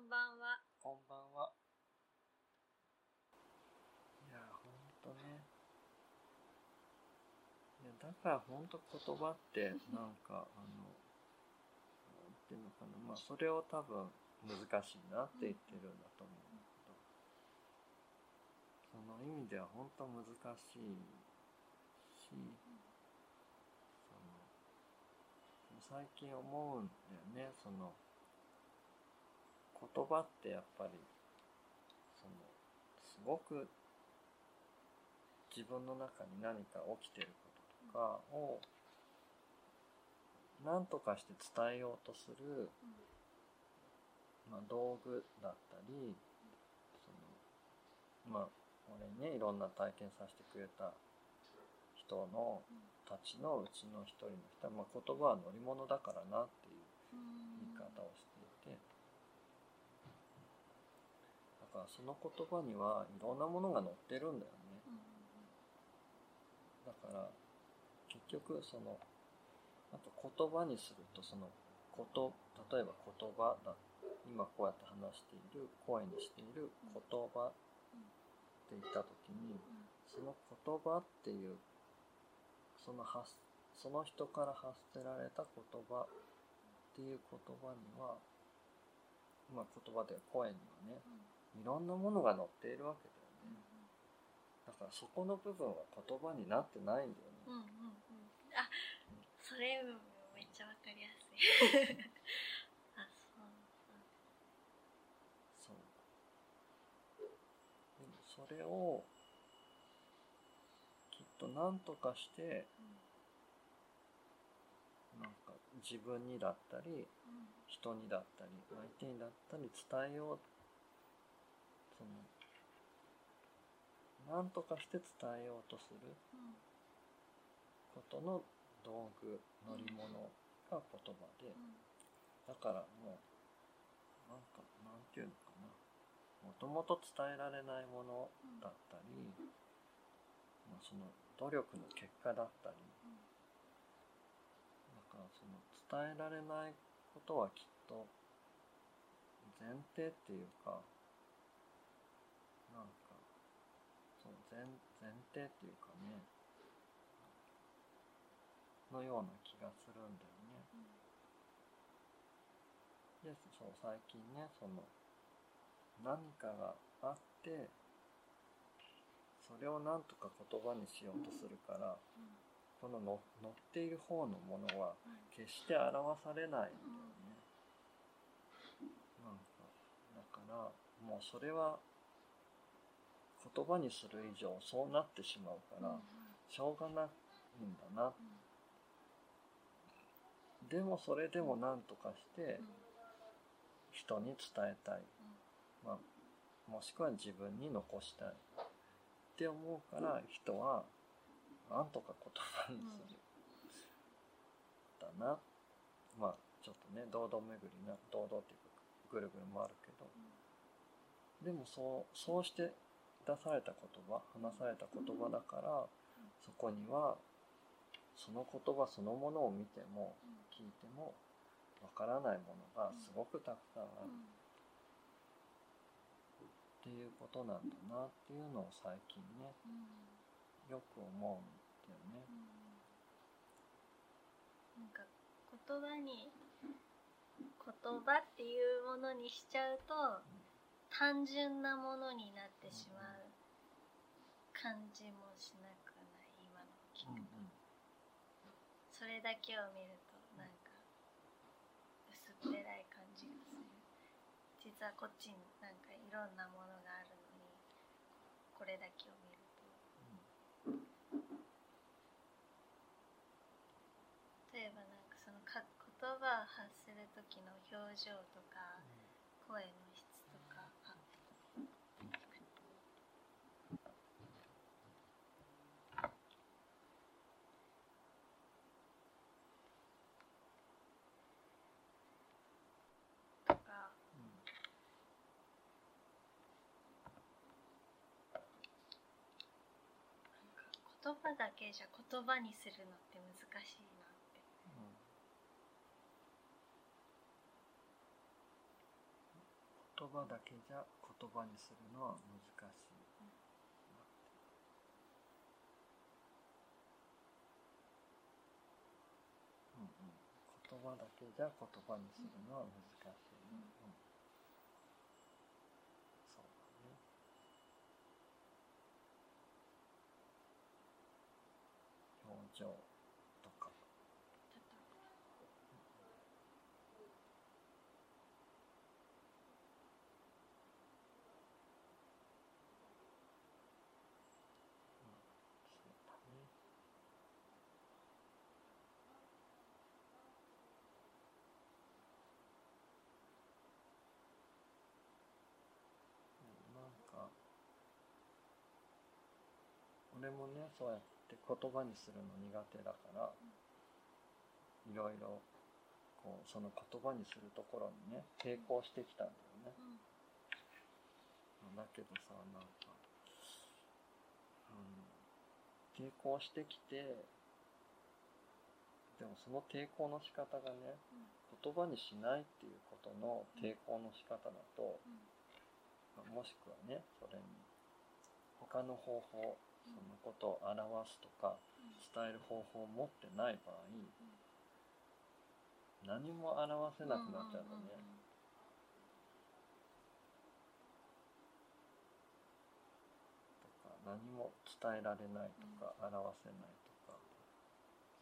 んばんは。こんばんは。いや、ほんとね。いや、だからほんと言葉って、なんか、あの、なんていうのかな。まあ、それを多分難しいなって言ってるんだと思うんだけど、その意味ではほんと難しいし、その、最近思うんだよね、その、言葉ってやっぱり、その、すごく自分の中に何か起きてることとかを、何とかして伝えようとする、まあ、道具だったり、その、まあ、俺ね、いろんな体験させてくれた人の、たちのうちの一人の人は、まあ、言葉は乗り物だからなっていう言い方をしていて、だからその言葉にはいろんなものが載ってるんだよね。だから結局そのあと言葉にするとそのこと例えば言葉だ今こうやって話している声にしている言葉って言った時にその言葉っていうその発その人から発せられた言葉っていう言葉にはまあ言葉で声にはねいろんなものが載っているわけだよね。だからそこの部分は言葉になってないんだよね。うんうんうん。あ、それめっちゃわかりやすい。あ、そうそう。でもそれをきっと何とかしてなんか自分にだったり人にだったり相手にだったり伝えようその何とかして伝えようとすることの道具乗り物が言葉で。だからもうなんかなんていうのかな。もともと伝えられないものだったり、まあ、その努力の結果だったり。だからその伝えられないことはきっと前提っていうかなんかそう前前提っていうかねのような気がするんだよね。でそう最近ねその何かがあってそれを何とか言葉にしようとするからこのの乗っている方のものは決して表されないんだよね。なんかだからもうそれは言葉にする以上そうなってしまうからしょうがないんだな。でもそれでも何とかして人に伝えたい。まあ、もしくは自分に残したいって思うから人は何とか言葉にする。だな。まあちょっとね堂々巡りな堂々っていうかぐるぐる回るけど、でもそうそうして出された言葉話された言葉だから、そこにはその言葉そのものを見ても聞いてもわからないものがすごくたくさんある。っていうことなんだなっていうのを最近ね、よく思うんだよね。なんか言葉に言葉っていうものにしちゃうと単純なものになってしまう。感じもしなくない今の聞くと、それだけを見るとなんか薄っぺらい感じがする。実はこっちになんかいろんなものがあるのにこれだけを見ると例えばなんかそのか言葉を発する時の表情とか、声の質とかあとかなんか言葉だけじゃ言葉にするのって難しいなって言葉だけじゃ言葉にするのは難しい。うんうん、言葉だけじゃ言葉にするのは難しい、ね。うんそうだね。表情とか。なんか、俺もね、そうやって言葉にするの苦手だから、いろいろ、こう、その言葉にするところにね、抵抗してきたんだよね。だけどさ、なんか、うん、抵抗してきて、でもその抵抗の仕方がね、言葉にしないっていうことの抵抗の仕方だと、まあもしくはね、それに、他の方法、そのことを表すとか、伝える方法を持ってない場合、何も表せなくなっちゃうんだね。とか何も伝えられないとか、表せないとか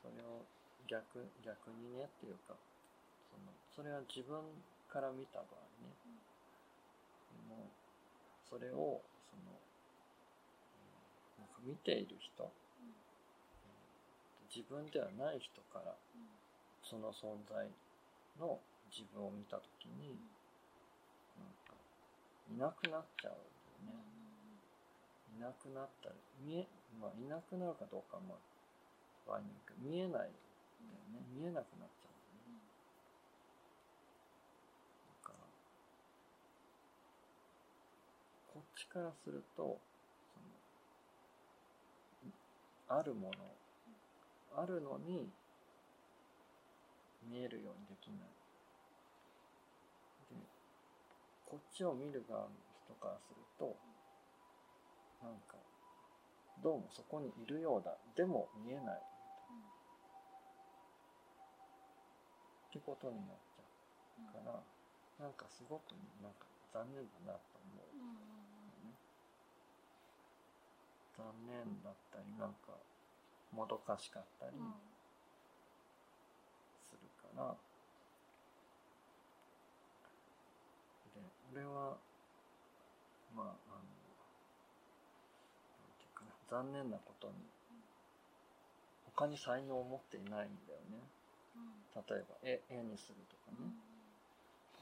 それを逆逆にねっていうかそのそれは自分から見た場合ね、でもそれをその、見ている人、うん自分ではない人からその存在の自分を見た時に、なんかいなくなっちゃうんだよね。いなくなったら、見え、まあ、いなくなるかどうかは、まあ、場合によるけど、見えないんだよね。見えなくなっちゃうんだよね。だから、こっちからすると、その、あるもの、あるのに、見えるようにできない。で、こっちを見る側の人からすると、なんか、どうもそこにいるようだ。でも見えない。ってことになっちゃうから、なんかすごくなんか残念だなと思う、ね。残念だったり、なんか、もどかしかったりするから、で、俺は、まあ、あの、なんていうかな、残念なことに、他に才能を持っていないんだよね。例えば、絵、絵にするとかね、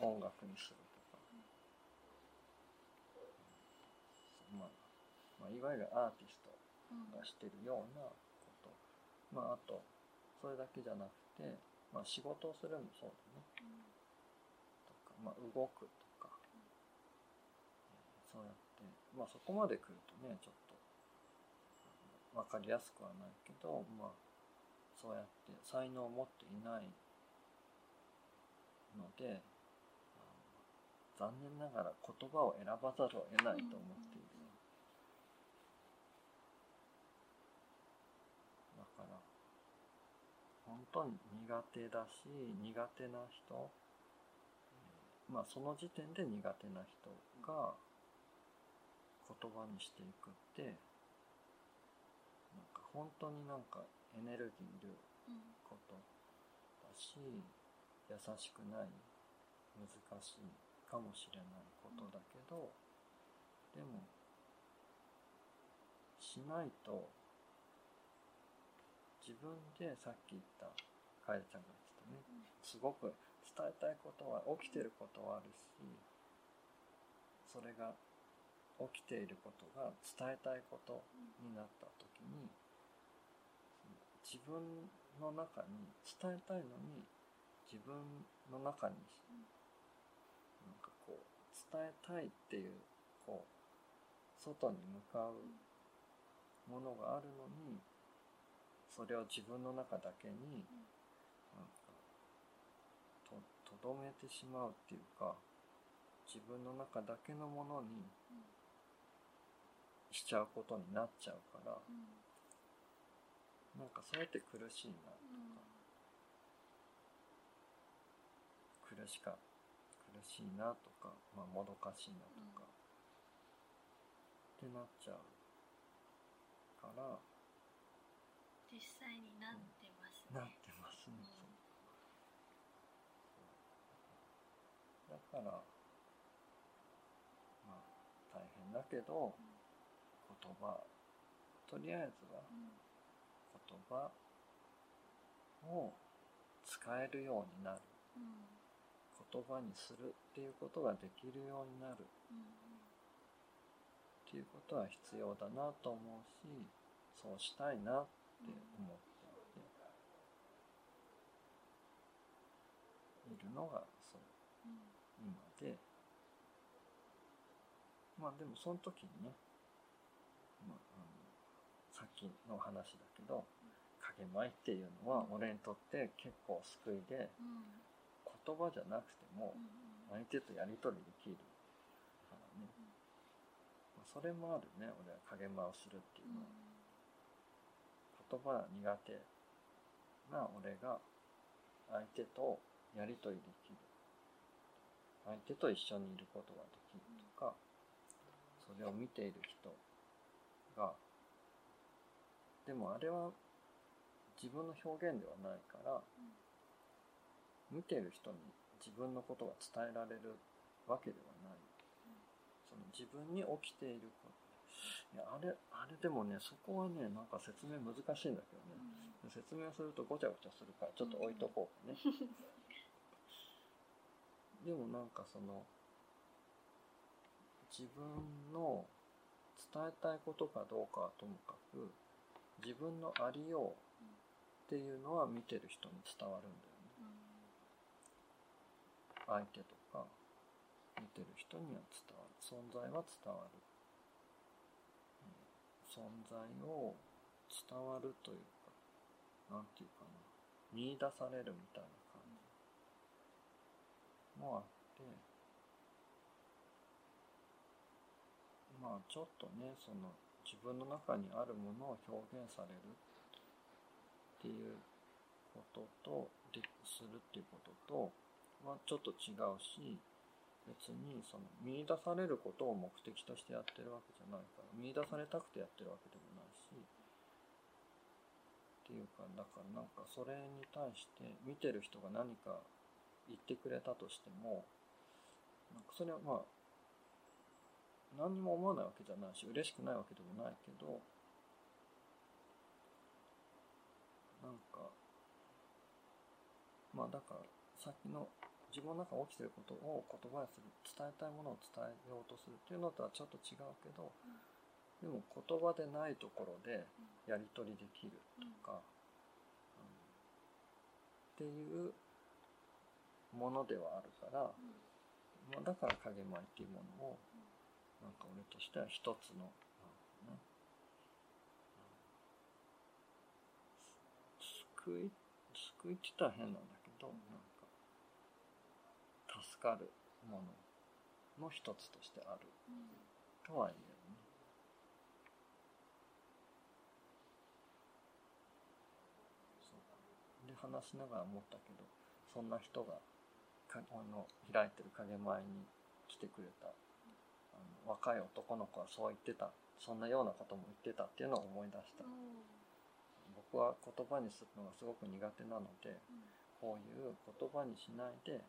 音楽にするとか。まあ、まあ、いわゆるアーティストがしてるようなこと。まあ、あと、それだけじゃなくて、まあ、仕事をするのもそうだね。とか、まあ、動くとか、そうやって、まあ、そこまで来るとね、ちょっと、わかりやすくはないけど、まあ、そうやって才能を持っていないので、残念ながら言葉を選ばざるを得ないと思っている。だから、苦手だし、苦手な人、まあその時点で苦手な人が言葉にしていくって、なんか本当になんかエネルギーいることだし、優しくない、難しいかもしれないことだけど、でも、しないと、自分でさっき言った、かえちゃんが言ってたね、すごく伝えたいことは、起きてることはあるし、それが起きていることが伝えたいことになった時に、自分の中に伝えたいのに自分の中になんかこう伝えたいっていうこう外に向かうものがあるのにそれを自分の中だけにととどめてしまうっていうか自分の中だけのものにうん。しちゃうことになっちゃうからうん。なんかそうやって苦しいなうん苦しか苦しいなとか、まあ、もどかしいなとか、ってなっちゃうから実際になってますなっね。てますね、うん。だからまあ大変だけど言葉とりあえずはうん。言葉を使えるようになる。うん言葉にするっていうことができるようになる。うん。っていうことは必要だなと思うしそうしたいなって思っていているのがそううん今でまあでもその時にね、まあ、あのさっきの話だけど影舞っていうのは俺にとって結構救いでうん言葉じゃなくてもうん相手とやり取りできるからね、まあ、それもあるね俺は影舞をするっていうのは言葉苦手な俺が相手とやり取りできる。相手と一緒にいることができるとかそれを見ている人がでもあれは自分の表現ではないから見ている人に自分のことが伝えられるわけではない。その自分に起きていることいやあれあれでもねそこはねなんか説明難しいんだけどね。説明するとごちゃごちゃするからちょっと置いとこうかね。でもなんかその自分の伝えたいことかどうかはともかく自分のありようっていうのは見てる人に伝わるんだよね。相手とか見てる人には伝わる。存在は伝わる、うん存在を伝わるというかなんていうかな見出されるみたいな感じもあってまあちょっとねその自分の中にあるものを表現されるっていうこととするっていうこととはちょっと違うし別にその見出されることを目的としてやってるわけじゃないから見出されたくてやってるわけでもないしっていうかだからなんかそれに対して見てる人が何か言ってくれたとしてもなんかそれはまあ何にも思わないわけじゃないし嬉しくないわけでもないけどなんかまあだからさっきの自分の中に起きてることを言葉にする伝えたいものを伝えようとするっていうのとはちょっと違うけど、でも言葉でないところでやり取りできるとか、うん。っていうものではあるから、まあ、だから影舞っていうものをなんか俺としては一つのなんかね救い救いって言ったら変なんだけど、なんか助かるものの一つとしてある。とは言えるね。そう。で話しながら思ったけどそんな人がかあの開いてる影前に来てくれたあの若い男の子はそう言ってたそんなようなことも言ってたっていうのを思い出した。僕は言葉にするのがすごく苦手なのでこういう言葉にしないで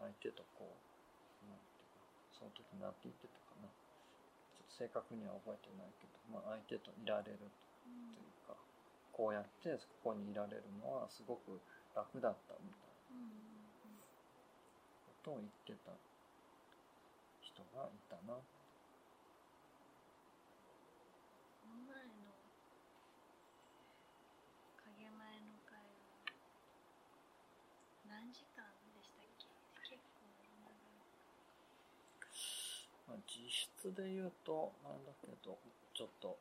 相手とこうなんていうかその時なんて言ってたかな。ちょっと正確には覚えてないけど、まあ、相手といられるというかこうやってここにいられるのはすごく楽だったみたいな。ことを言ってた人がいたなこの前の影前の会は何時間でしたっけ結構長いまあ、実質で言うとなんだけどちょっと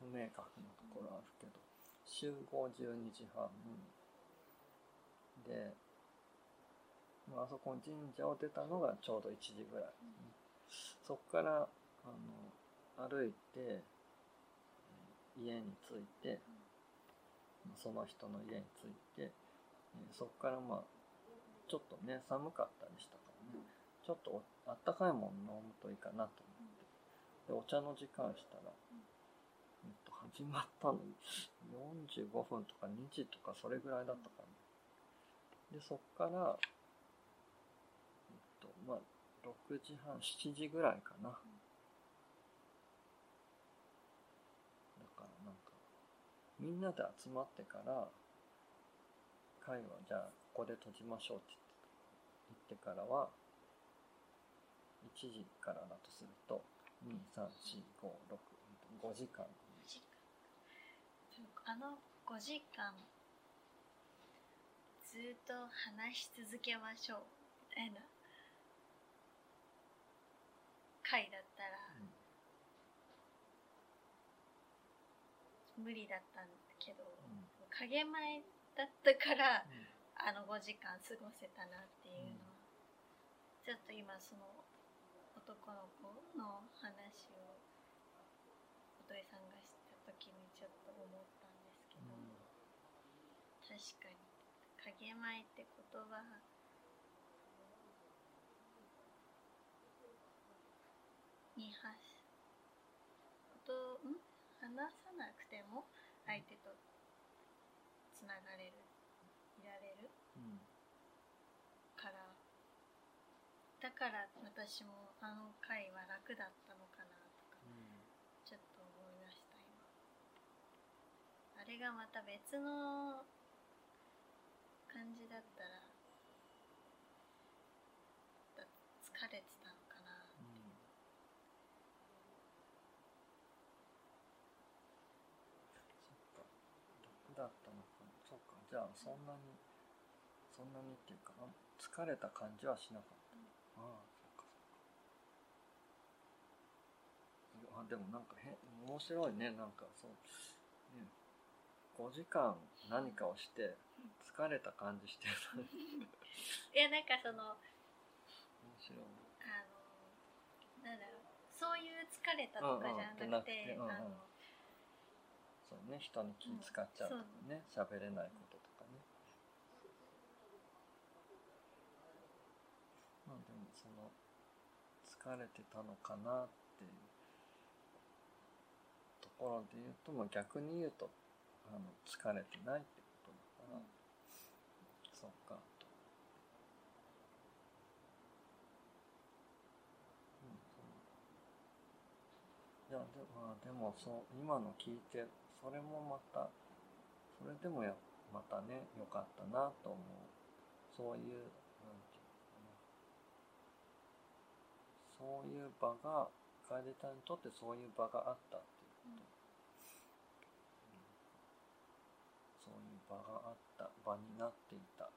不明確なところあるけど集合12時半で、まあそこに神社を出たのがちょうど1時ぐらいですね。そこからあの歩いて家に着いて、その人の家に着いて、そこからまあちょっとね寒かったりしたからね。ちょっとあったかいもの飲むといいかなと思って。でお茶の時間したら、えっと、始まったの45分とか2時とかそれぐらいだったからねでそっからえっとまあ6時半7時ぐらいかな、だからなんかみんなで集まってから会はじゃあここで閉じましょうって言ってからは1時からだとすると23456 5時間。あの5時間ずっと話し続けましょうみたいな回だったら、無理だったんだけど、うん。影前だったから、あの5時間過ごせたなっていうのは、ちょっと今その男の子の話を音井さんがした時にちょっと思ったんですけど、確かに影前って言葉に発とん？話さなくても相手とつながれるいられるうんからだから私もあの回は楽だったのかなとかちょっと思いました今。あれがまた別の感じだったら疲れてたのかな。っうん。そっか。楽だったのかな。そっか。じゃあそんなにそんなにっていうか疲れた感じはしなかった、ああでもなんかへ面白いねなんかそう。ね。5時間何かをして疲れた感じしてるいやなんかその面白い。あのなんだろう。そういう疲れたとかじゃなくて、うんうんあのそうね。人に気使っちゃうとかね喋、れないこととかねまあでもその疲れてたのかなっていうところで言うと、まあ、逆に言うとあの疲れてないってことだから、そっか。と。うんそういやで,、まあ、でもそう今の聞いてそれもまたそれでもやまたね良かったなと思う。そういうなんていうのかなそういう場が楓ちゃんにとってそういう場があったっていうこと、うんそういう場があった場になっていた。っ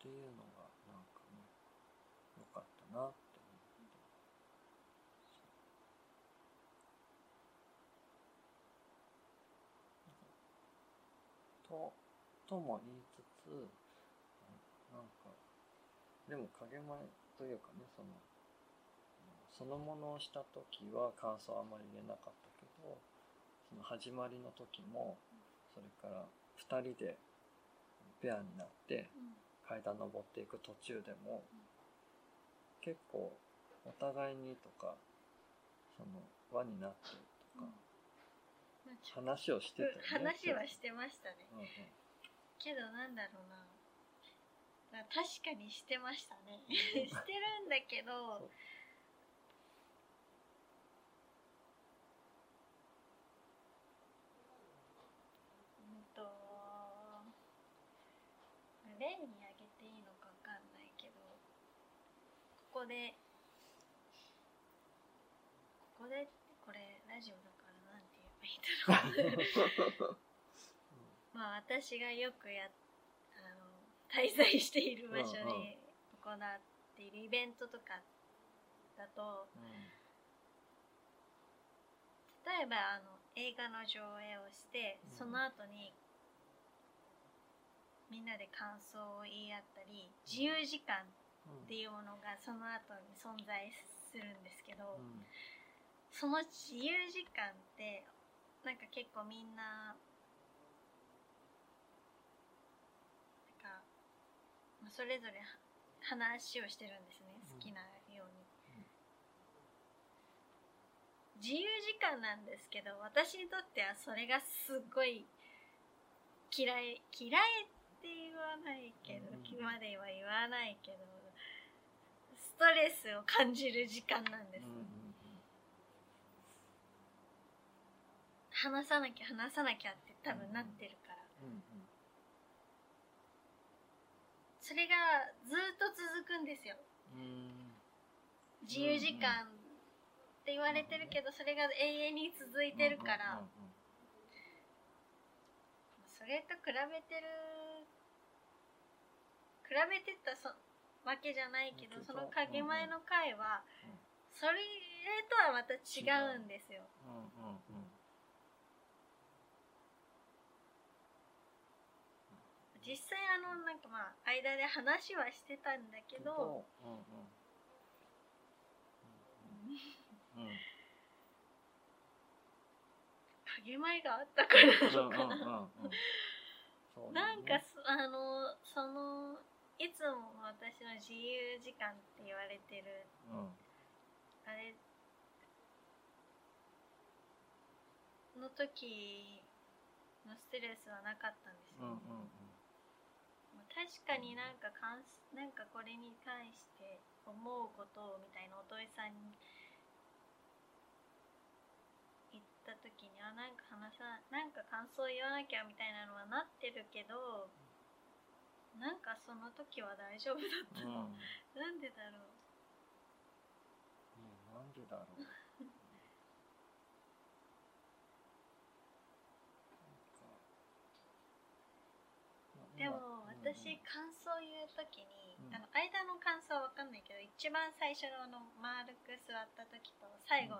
ていうのがなんかね良かったなって。ととも言いつつでも影前というかねそのそのものをした時は感想あまり言えなかったけどその始まりの時もそれから2人でペアになって階段登っていく途中でも結構お互いにとかその輪になってるとか話をしてたよね。話はしてましたね。うんうん。けどなんだろうな確かにしてましたね。してるんだけどそう。うんと例に挙げていいのかわかんないけどここでここでこれラジオだからなんて言えばいいんだろう。まあ私がよくやあの滞在している場所うんうん。で行っているイベントとかだと例えばあの映画の上映をしてうん。その後にみんなで感想を言い合ったり自由時間っていうものがその後に存在するんですけど、うん。その自由時間ってなんか結構みんななんか、まあ、それぞれは話をしてるんですねうん。好きなように、自由時間なんですけど私にとってはそれがすっごい嫌い嫌いって言わないけど、うん。までは言わないけどストレスを感じる時間なんです、うんうん。話さなきゃ話さなきゃって多分なってるから、うんうんそれがずっと続くんですよ。うん。自由時間って言われてるけどそれが永遠に続いてるから、それと比べてる比べてたそわけじゃないけどその影前の回はうん。それとはまた違うんですようんうんうん実際あのなんかまあ間で話はしてたんだけどうんうん。うんうん。影前があったからなのかな、うんなんかそあのそのいつも私の自由時間って言われてる。うん。あれの時のストレスはなかったんですよ、うんうんまあ確かになんかかんなんかこれに対して思うことをみたいなおとりさんに言った時にあなんか話さなんか感想言わなきゃみたいなのはなってるけどなんかその時は大丈夫だったうんの、うん。なんでだろう？ねなんでだろう？でも私感想言う時に、あの間の感想は分かんないけど一番最初の丸く座った時と最後、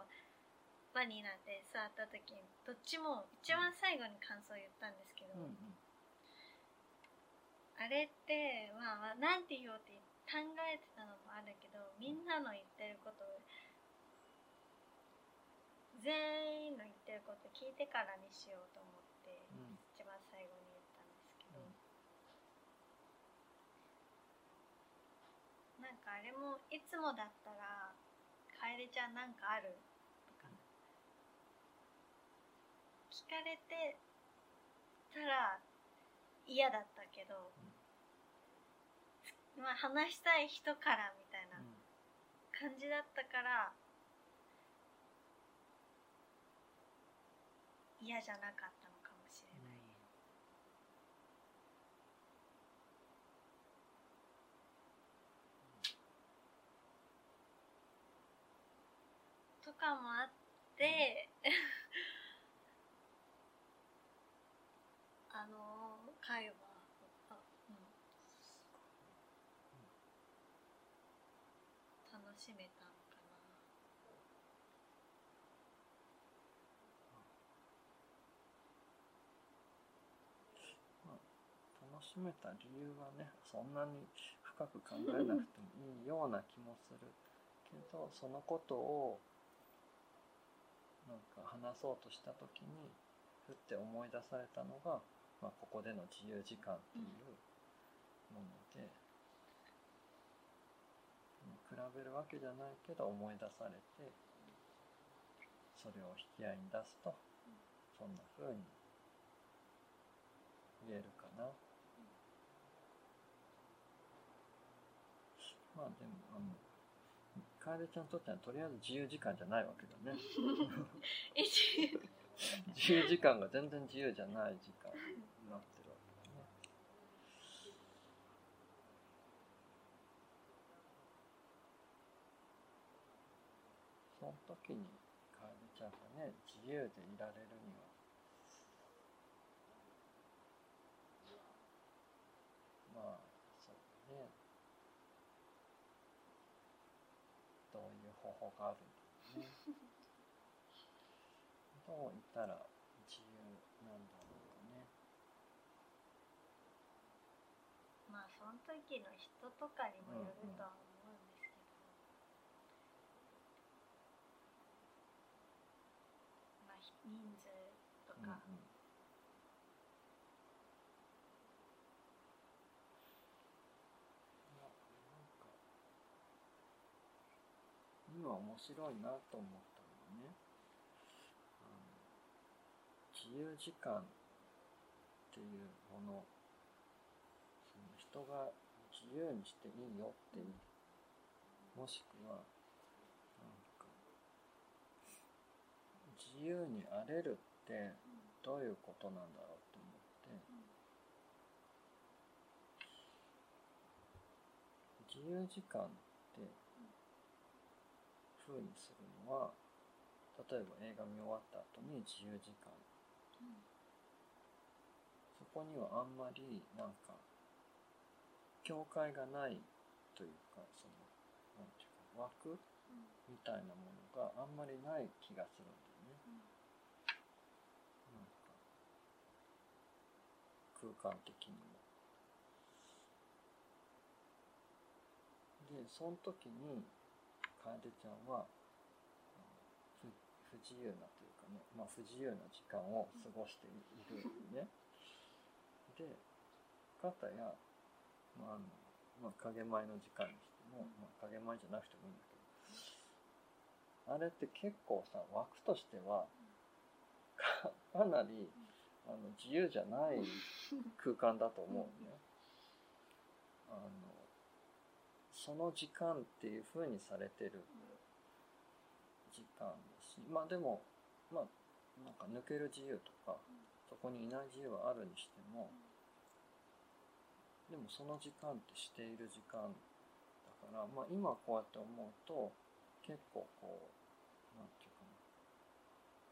輪になって座った時どっちも一番最後に感想言ったんですけど、うんうん。あれってまあまあなんて言おうって考えてたのもあるけどみんなの言ってることを全員の言ってること聞いてからにしようと思って、うん一番最後に言ったんですけど、なんかあれもいつもだったら「楓ちゃんなんかある?」とか聞かれてたら嫌だったけど、まあ話したい人からみたいな感じだったから嫌じゃなかったのかもしれない。かもあって、あの会話あ、うん、楽しめたのかな。楽しめた理由はねそんなに深く考えなくてもいいような気もするけどそのことをなんか話そうとした時にふって思い出されたのが、まあ、ここでの自由時間っていうもので、比べるわけじゃないけど思い出されてそれを引き合いに出すとそんな風に言えるかな。まあでもあの楓ちゃんにとってはとりあえず自由時間じゃないわけだね。一 自由時間が全然自由じゃない時間になってるわけだね。その時に楓ちゃんがね自由でいられるにはまあそうねどういう方法があるんだろうねどういったら自由なんだろうかね。まあその時時の人とかにもよるとは思うんですけど、まあひ人数とうんか、いやなんか今面白いなと思ったのはね自由時間っていうものその人が自由にしていいよっていうもしくはなんか自由にあれるってどういうことなんだろうと思って自由時間って風にするのは例えば映画見終わった後に自由時間こにはあんまりなんか境界がないというかそのなんていうか枠みたいなものがあんまりない気がするんだよねなんか空間的にもでその時に楓ちゃんは不不自由なというかね、まあ、不自由な時間を過ごしているね。で片や、まああのまあ、影前の時間にしても、まあ、影前じゃなくてもいいんだけどあれって結構さ枠としてはかかなりあの自由じゃない空間だと思うね。あのその時間っていう風にされてる時間だしまあでもまあなんか抜ける自由とかそこにいない自由はあるにしてもでもその時間ってしている時間だからまあ今こうやって思うと結構こうなんていうかな、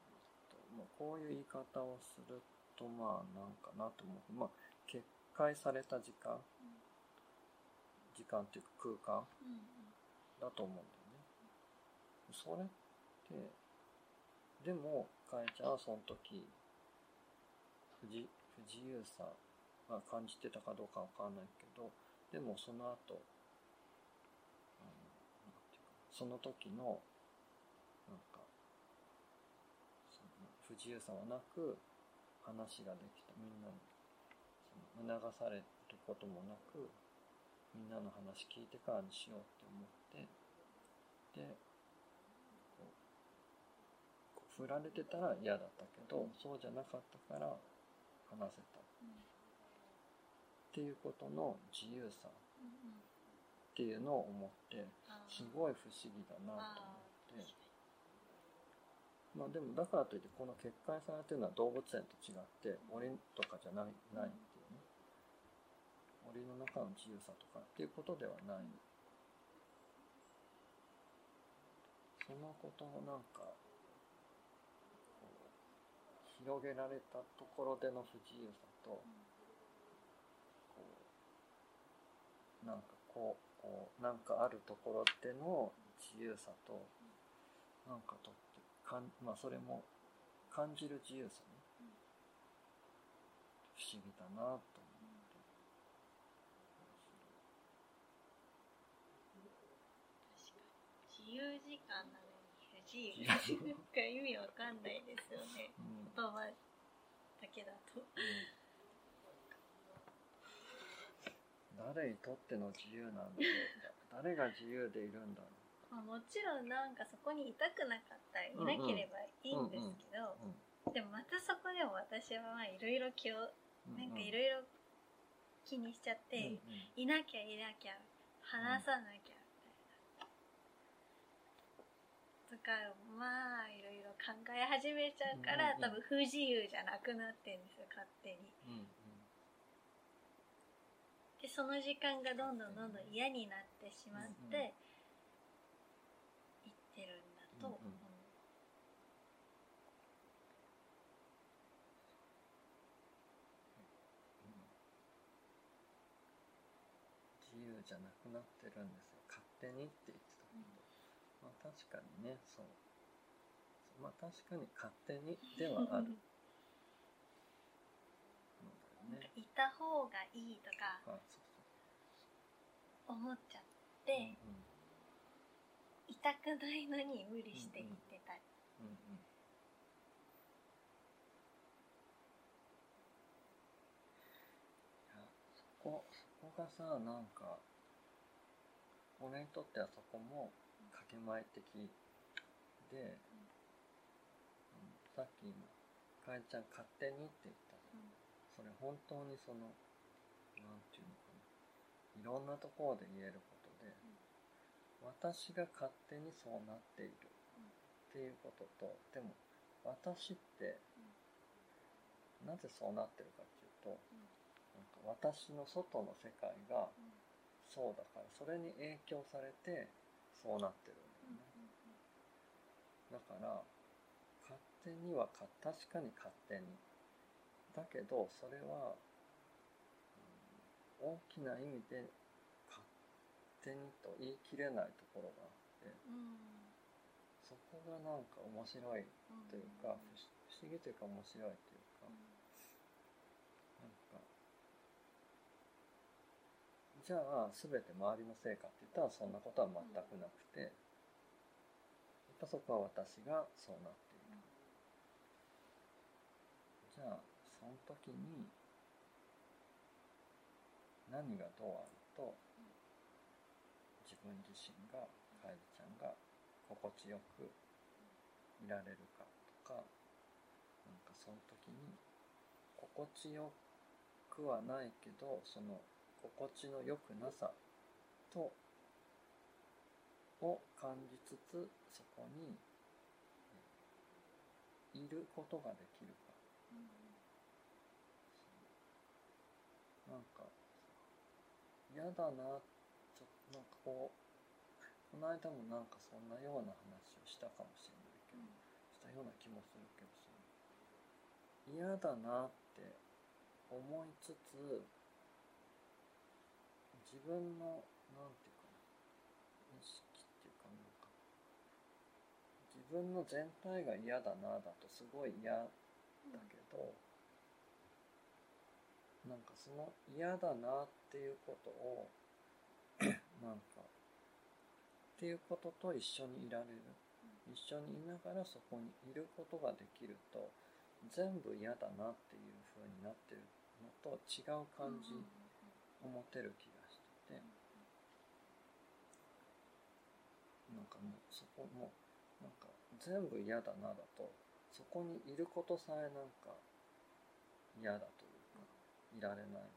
えっとまあ、こういう言い方をするとまあなんかなと思う。まあ決壊された時間。時間っていうか空間。だと思うんだよね。それって、でも、かえちゃんはその時、不自不自由さが感じてたかどうかわかんないけど、でもその後、あのなんていうかその時の、なんか、その不自由さはなく、話ができた。みんなに、その促されることもなく、みんなの話聞いてからにしようって思って、で、こう振られてたら嫌だったけど、そうじゃなかったから話せた。っていうことの自由さっていうのを思って、すごい不思議だなと思って、まあでもだからといってこの結界されてるのは動物園と違って、檻とかじゃない、ないっていうね。檻の中の自由さとかっていうことではない。そのことのなんか、広げられたところでの不自由さと、こう、なんかこう、こう、なんかあるところでの自由さと、なんかとって、かん、まあそれも感じる自由さね。不思議だなと思って。自由時間なのに不自由なんか意味わかんないですよね。うん。言葉だけだと。誰にとっての自由なんだろう。か誰が自由でいるんだろまあ、もちろんなんかそこにいたくなかったらいなければいいんですけど、う、うんでもまたそこでも私はまあいろいろ気をうん。なんかいろいろ気にしちゃって、いなきゃいなきゃ話さなきゃみたいな、とかまあいろいろ考え始めちゃうから、うんうん多分不自由じゃなくなってんですよ勝手に。うんうん。でその時間がどんどんどんどん嫌になってしまって、うんうん。いってるんだと思う、うんうん。自由じゃなくなってるんですよ。勝手にって言ってた。けど、まあ確かにねそう。まあ確かに勝手にではある。のだよね。いた方がいいとかあそうそう。思っちゃって痛くないのに無理して言ってたり、うんうん。いやそこそこがさなんか俺にとってはそこもかけまえ的で、うんさっき今かえちゃん勝手にって言ったじゃん。それ本当にそのなんていうのかな。いろんなところで言えることで、私が勝手にそうなっているっていうこととでも私ってなぜそうなってるかっていうと、なんか私の外の世界がそうだからそれに影響されてそうなってるんだよね。だから勝手にはか確かに勝手に。だけどそれは、うん、大きな意味で勝手にと言い切れないところがあって、そこがなんか面白いというか、不思議というか面白いというか、なんかじゃあ全て周りのせいかって言ったらそんなことは全くなくて、やっぱそこは私がそうなっている。じゃあその時に何がどうあると自分自身がかえりちゃんが心地よくいられるかとかなんかその時に心地よくはないけどその心地の良くなさとを感じつつそこにいることができるか。なんか嫌だなちょっとなんかこうこの間もなんかそんなような話をしたかもしれないけど、したような気もするけどその嫌だなって思いつつ自分のなんていうかな意識っていうかなんか自分の全体が嫌だなだとすごい嫌だけど、なんかその嫌だなっていうことを なんかっていうことと一緒にいられる、一緒にいながらそこにいることができると全部嫌だなっていう風になってるのと違う感じを持てる気がして。て、なんかもうそこもなんか全部嫌だなだとそこにいることさえなんか嫌だというかいられない。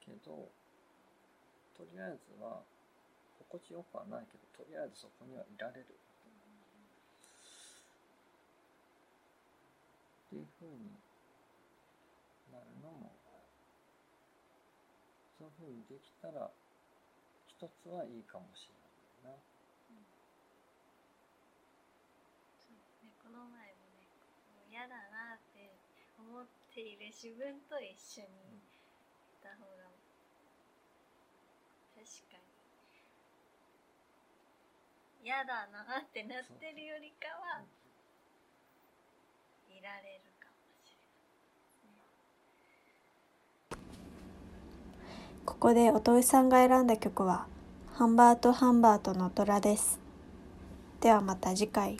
けどとりあえずは心地よくはないけどとりあえずそこにはいられる。っていうふうになるのもそういうふうにできたら一つはいいかもしれないな。そうね、この前もねもう嫌だなって思っている自分と一緒にいた方が確かに。嫌だなってなってるよりかはいられるかもしここで音井さんが選んだ曲はハンバートハンバートの虎です。ではまた次回。